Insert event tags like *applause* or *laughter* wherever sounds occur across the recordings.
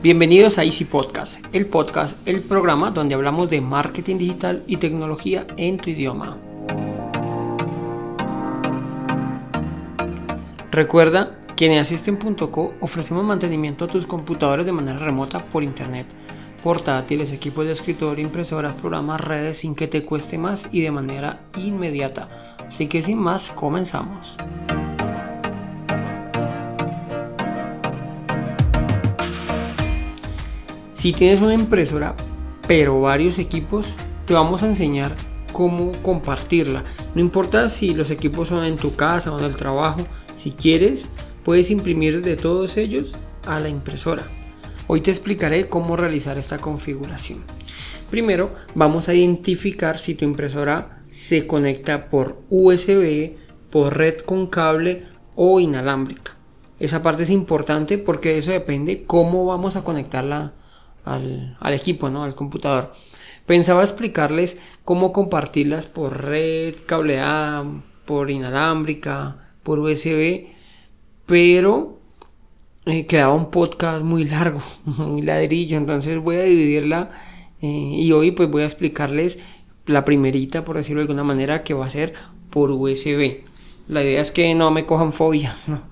Bienvenidos a Easy Podcast, el podcast, el programa donde hablamos de marketing digital y tecnología en tu idioma. Recuerda que en Asisten.co ofrecemos mantenimiento a tus computadores de manera remota por internet, portátiles, equipos de escritorio, impresoras, programas, redes sin que te cueste más y de manera inmediata. Así que sin más, comenzamos. Si tienes una impresora, pero varios equipos, te vamos a enseñar cómo compartirla. No importa si los equipos son en tu casa o en el trabajo, si quieres, puedes imprimir de todos ellos a la impresora. Hoy te explicaré cómo realizar esta configuración. Primero, vamos a identificar si tu impresora se conecta por USB, por red con cable o inalámbrica. Esa parte es importante porque eso depende cómo vamos a conectarla al, equipo, ¿no? al computador. Pensaba explicarles cómo compartirlas por red cableada, por inalámbrica, por USB, pero eh, quedaba un podcast muy largo, *laughs* muy ladrillo, entonces voy a dividirla eh, y hoy pues voy a explicarles la primerita, por decirlo de alguna manera, que va a ser por USB. La idea es que no me cojan fobia, *laughs* ¿no?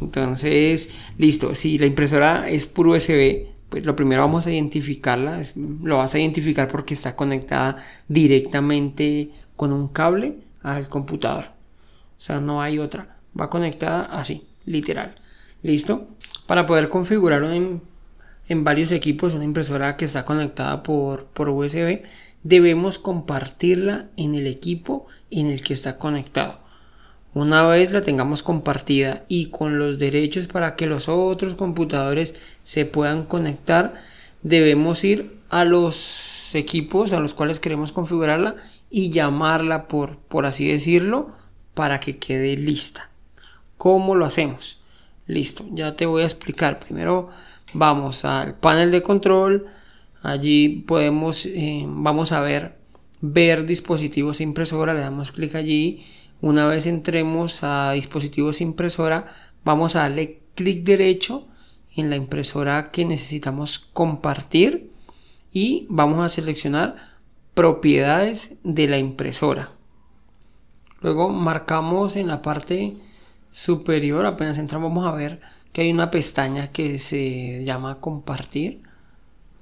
Entonces, listo, si la impresora es por USB, pues lo primero vamos a identificarla, lo vas a identificar porque está conectada directamente con un cable al computador. O sea, no hay otra. Va conectada así, literal. ¿Listo? Para poder configurar en, en varios equipos una impresora que está conectada por, por USB, debemos compartirla en el equipo en el que está conectado. Una vez la tengamos compartida y con los derechos para que los otros computadores se puedan conectar, debemos ir a los equipos a los cuales queremos configurarla y llamarla por, por así decirlo para que quede lista. ¿Cómo lo hacemos? Listo, ya te voy a explicar. Primero vamos al panel de control. Allí podemos, eh, vamos a ver, ver dispositivos impresora. Le damos clic allí una vez entremos a dispositivos impresora, vamos a darle clic derecho en la impresora que necesitamos compartir y vamos a seleccionar propiedades de la impresora. Luego marcamos en la parte superior, apenas entramos vamos a ver que hay una pestaña que se llama compartir.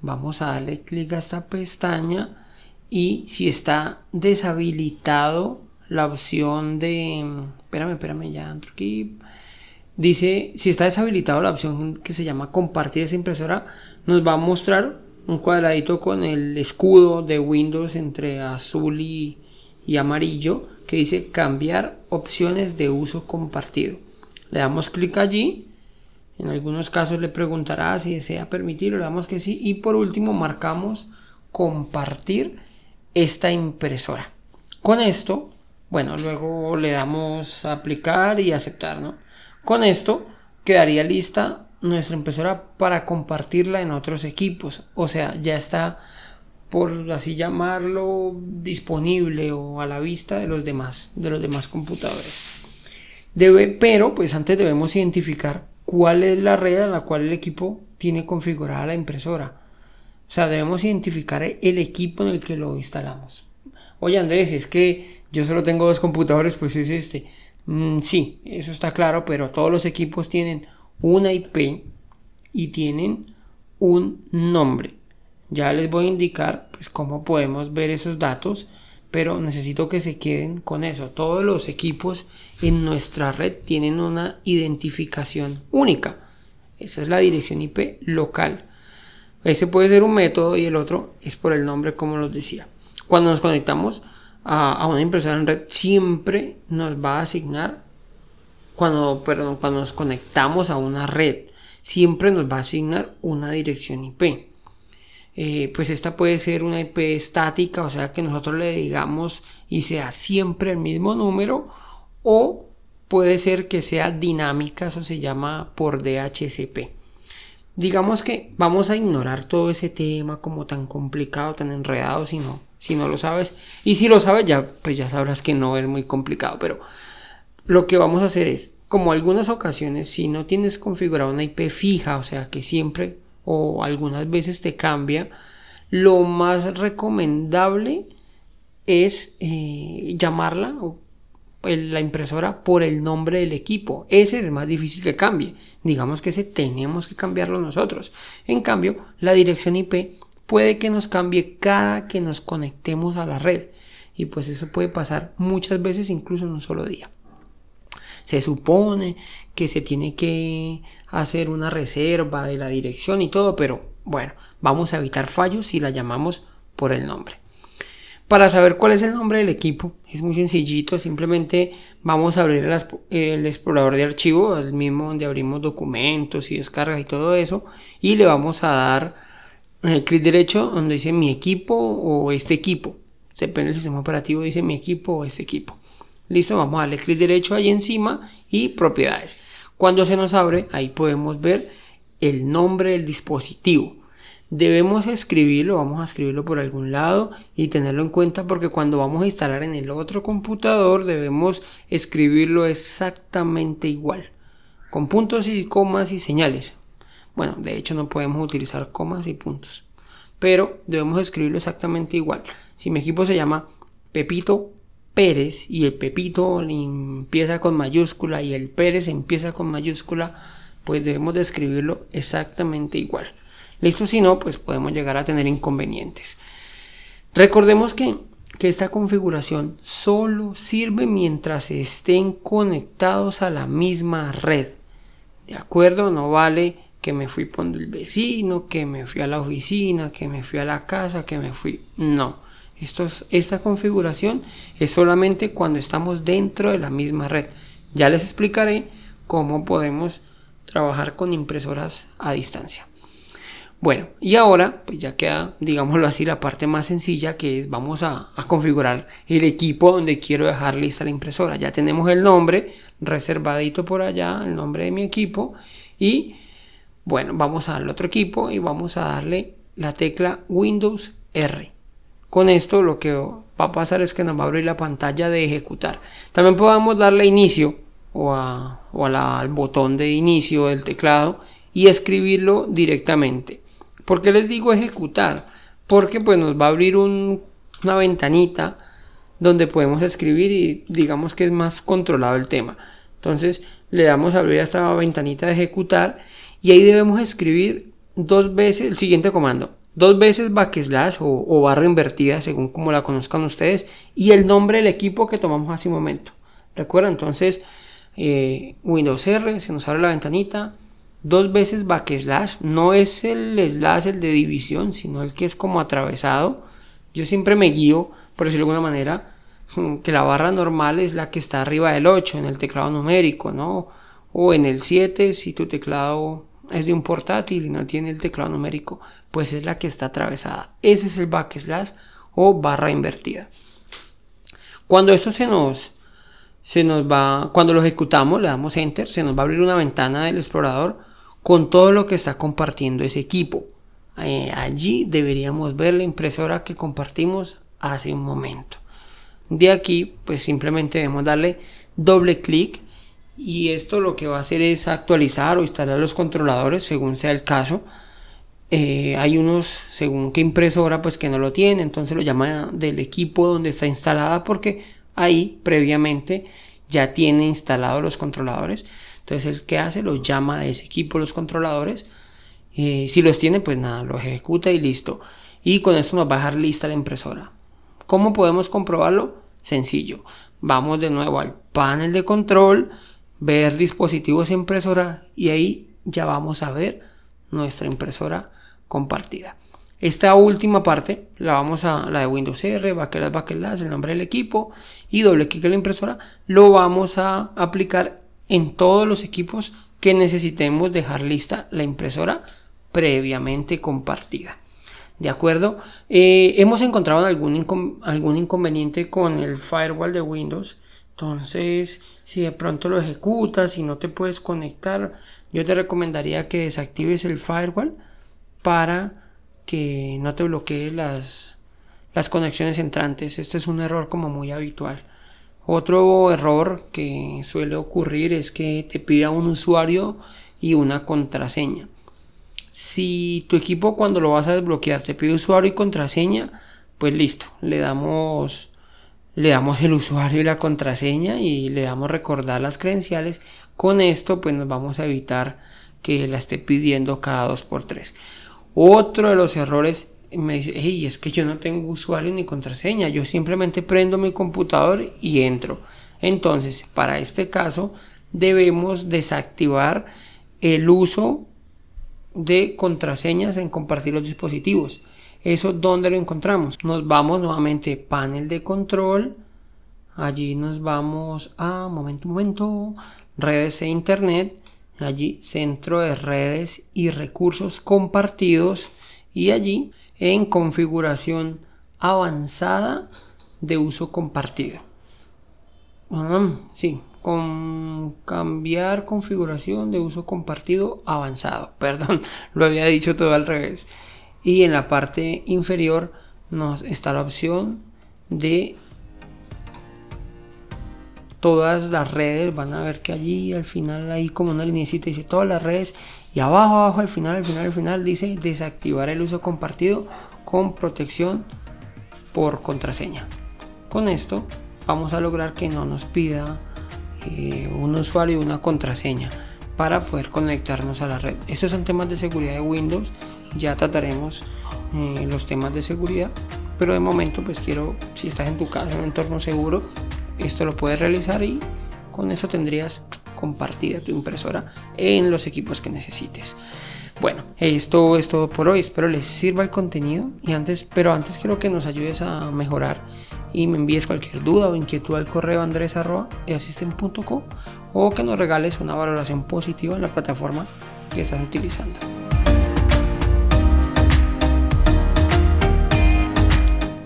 Vamos a darle clic a esta pestaña y si está deshabilitado la opción de... Espérame, espérame, ya entro aquí. Dice, si está deshabilitado la opción que se llama compartir esa impresora, nos va a mostrar un cuadradito con el escudo de Windows entre azul y, y amarillo que dice cambiar opciones de uso compartido. Le damos clic allí. En algunos casos le preguntará si desea permitirlo, le damos que sí. Y por último marcamos compartir esta impresora. Con esto bueno, luego le damos a aplicar y aceptar, ¿no? Con esto quedaría lista nuestra impresora para compartirla en otros equipos. O sea, ya está, por así llamarlo, disponible o a la vista de los demás, de los demás computadores. Debe, pero pues antes debemos identificar cuál es la red a la cual el equipo tiene configurada la impresora. O sea, debemos identificar el equipo en el que lo instalamos. Oye Andrés, es que yo solo tengo dos computadores, pues es este. Mm, sí, eso está claro, pero todos los equipos tienen una IP y tienen un nombre. Ya les voy a indicar pues, cómo podemos ver esos datos, pero necesito que se queden con eso. Todos los equipos en nuestra red tienen una identificación única. Esa es la dirección IP local. Ese puede ser un método y el otro es por el nombre, como los decía. Cuando nos conectamos a, una impresora en red siempre nos va a asignar cuando, perdón, cuando nos conectamos a una red siempre nos va a asignar una dirección IP eh, pues esta puede ser una IP estática o sea que nosotros le digamos y sea siempre el mismo número o puede ser que sea dinámica eso se llama por DHCP digamos que vamos a ignorar todo ese tema como tan complicado tan enredado sino si no lo sabes. Y si lo sabes, ya, pues ya sabrás que no es muy complicado. Pero lo que vamos a hacer es, como algunas ocasiones, si no tienes configurado una IP fija, o sea que siempre o algunas veces te cambia, lo más recomendable es eh, llamarla la impresora por el nombre del equipo. Ese es más difícil que cambie. Digamos que ese tenemos que cambiarlo nosotros. En cambio, la dirección IP puede que nos cambie cada que nos conectemos a la red. Y pues eso puede pasar muchas veces, incluso en un solo día. Se supone que se tiene que hacer una reserva de la dirección y todo, pero bueno, vamos a evitar fallos si la llamamos por el nombre. Para saber cuál es el nombre del equipo, es muy sencillito, simplemente vamos a abrir el, explorador de archivo, el mismo donde abrimos documentos y descargas y todo eso, y le vamos a dar el clic derecho donde dice mi equipo o este equipo. Depende del sistema operativo, dice mi equipo o este equipo. Listo, vamos a darle clic derecho ahí encima y propiedades. Cuando se nos abre, ahí podemos ver el nombre del dispositivo. Debemos escribirlo, vamos a escribirlo por algún lado y tenerlo en cuenta porque cuando vamos a instalar en el otro computador debemos escribirlo exactamente igual, con puntos y comas y señales. Bueno, de hecho no podemos utilizar comas y puntos, pero debemos escribirlo exactamente igual. Si mi equipo se llama Pepito Pérez y el Pepito empieza con mayúscula y el Pérez empieza con mayúscula, pues debemos de escribirlo exactamente igual. Listo, si no, pues podemos llegar a tener inconvenientes. Recordemos que, que esta configuración solo sirve mientras estén conectados a la misma red. ¿De acuerdo? No vale que me fui por el vecino, que me fui a la oficina, que me fui a la casa, que me fui. No esta configuración es solamente cuando estamos dentro de la misma red. Ya les explicaré cómo podemos trabajar con impresoras a distancia. Bueno, y ahora pues ya queda, digámoslo así, la parte más sencilla que es vamos a, a, configurar el equipo donde quiero dejar lista la impresora. Ya tenemos el nombre reservadito por allá, el nombre de mi equipo y bueno, vamos a darle otro equipo y vamos a darle la tecla Windows R. Con esto lo que va a pasar es que nos va a abrir la pantalla de ejecutar. También podemos darle inicio o, al botón de inicio del teclado y escribirlo directamente. ¿Por qué les digo ejecutar? Porque pues nos va a abrir una ventanita donde podemos escribir y digamos que es más controlado el tema. Entonces le damos a abrir esta ventanita de ejecutar y ahí debemos escribir dos veces el siguiente comando. Dos veces backslash o, barra invertida según como la conozcan ustedes y el nombre del equipo que tomamos hace un momento. Recuerda entonces eh, Windows R se nos abre la ventanita. Dos veces backslash no es el slash el de división sino el que es como atravesado. Yo siempre me guío por decirlo de alguna manera *laughs* que la barra normal es la que está arriba del 8 en el teclado numérico no o en el 7 si tu teclado es de un portátil y no tiene el teclado numérico, pues es la que está atravesada. Ese es el backslash o barra invertida. Cuando esto se nos, se nos va, cuando lo ejecutamos, le damos enter, se nos va a abrir una ventana del explorador con todo lo que está compartiendo ese equipo. Eh, allí deberíamos ver la impresora que compartimos hace un momento. De aquí, pues simplemente debemos darle doble clic y esto lo que va a hacer es actualizar o instalar los controladores según sea el caso. Eh, hay unos, según qué impresora, pues que no lo tiene, entonces lo llama del equipo donde está instalada porque ahí previamente ya tiene instalados los controladores. Entonces el que hace los llama de ese equipo los controladores. Eh, si los tiene, pues nada, lo ejecuta y listo. Y con esto nos va a dejar lista la impresora. ¿Cómo podemos comprobarlo? Sencillo. Vamos de nuevo al panel de control ver dispositivos impresora y ahí ya vamos a ver nuestra impresora compartida. Esta última parte la vamos a la de Windows R, backslash, backslash, el nombre del equipo y doble clic en la impresora. Lo vamos a aplicar en todos los equipos que necesitemos dejar lista la impresora previamente compartida. ¿De acuerdo? Eh, hemos encontrado algún, algún inconveniente con el firewall de Windows. Entonces, si de pronto lo ejecutas y no te puedes conectar, yo te recomendaría que desactives el firewall para que no te bloquee las, las conexiones entrantes. Este es un error como muy habitual. Otro error que suele ocurrir es que te pida un usuario y una contraseña. Si tu equipo cuando lo vas a desbloquear te pide usuario y contraseña, pues listo, le damos le damos el usuario y la contraseña y le damos recordar las credenciales. Con esto pues nos vamos a evitar que la esté pidiendo cada 2x3. Otro de los errores me dice, hey, es que yo no tengo usuario ni contraseña, yo simplemente prendo mi computador y entro. Entonces, para este caso, debemos desactivar el uso de contraseñas en compartir los dispositivos. ¿Eso dónde lo encontramos? Nos vamos nuevamente panel de control. Allí nos vamos a, momento, momento, redes e internet. Allí centro de redes y recursos compartidos. Y allí en configuración avanzada de uso compartido. Ah, sí, con cambiar configuración de uso compartido avanzado. *laughs* Perdón, lo había dicho todo al revés y en la parte inferior nos está la opción de todas las redes van a ver que allí al final hay como una linecita dice todas las redes y abajo abajo al final al final al final dice desactivar el uso compartido con protección por contraseña con esto vamos a lograr que no nos pida eh, un usuario y una contraseña para poder conectarnos a la red. Estos son temas de seguridad de Windows. Ya trataremos eh, los temas de seguridad pero de momento pues quiero si estás en tu casa en un entorno seguro esto lo puedes realizar y con eso tendrías compartida tu impresora en los equipos que necesites bueno esto es todo por hoy espero les sirva el contenido y antes pero antes quiero que nos ayudes a mejorar y me envíes cualquier duda o inquietud al correo andres.easystem.co o que nos regales una valoración positiva en la plataforma que estás utilizando.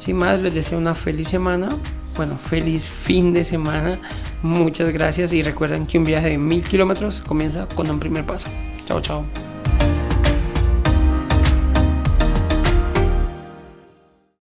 Sin más, les deseo una feliz semana. Bueno, feliz fin de semana. Muchas gracias y recuerden que un viaje de mil kilómetros comienza con un primer paso. Chao, chao.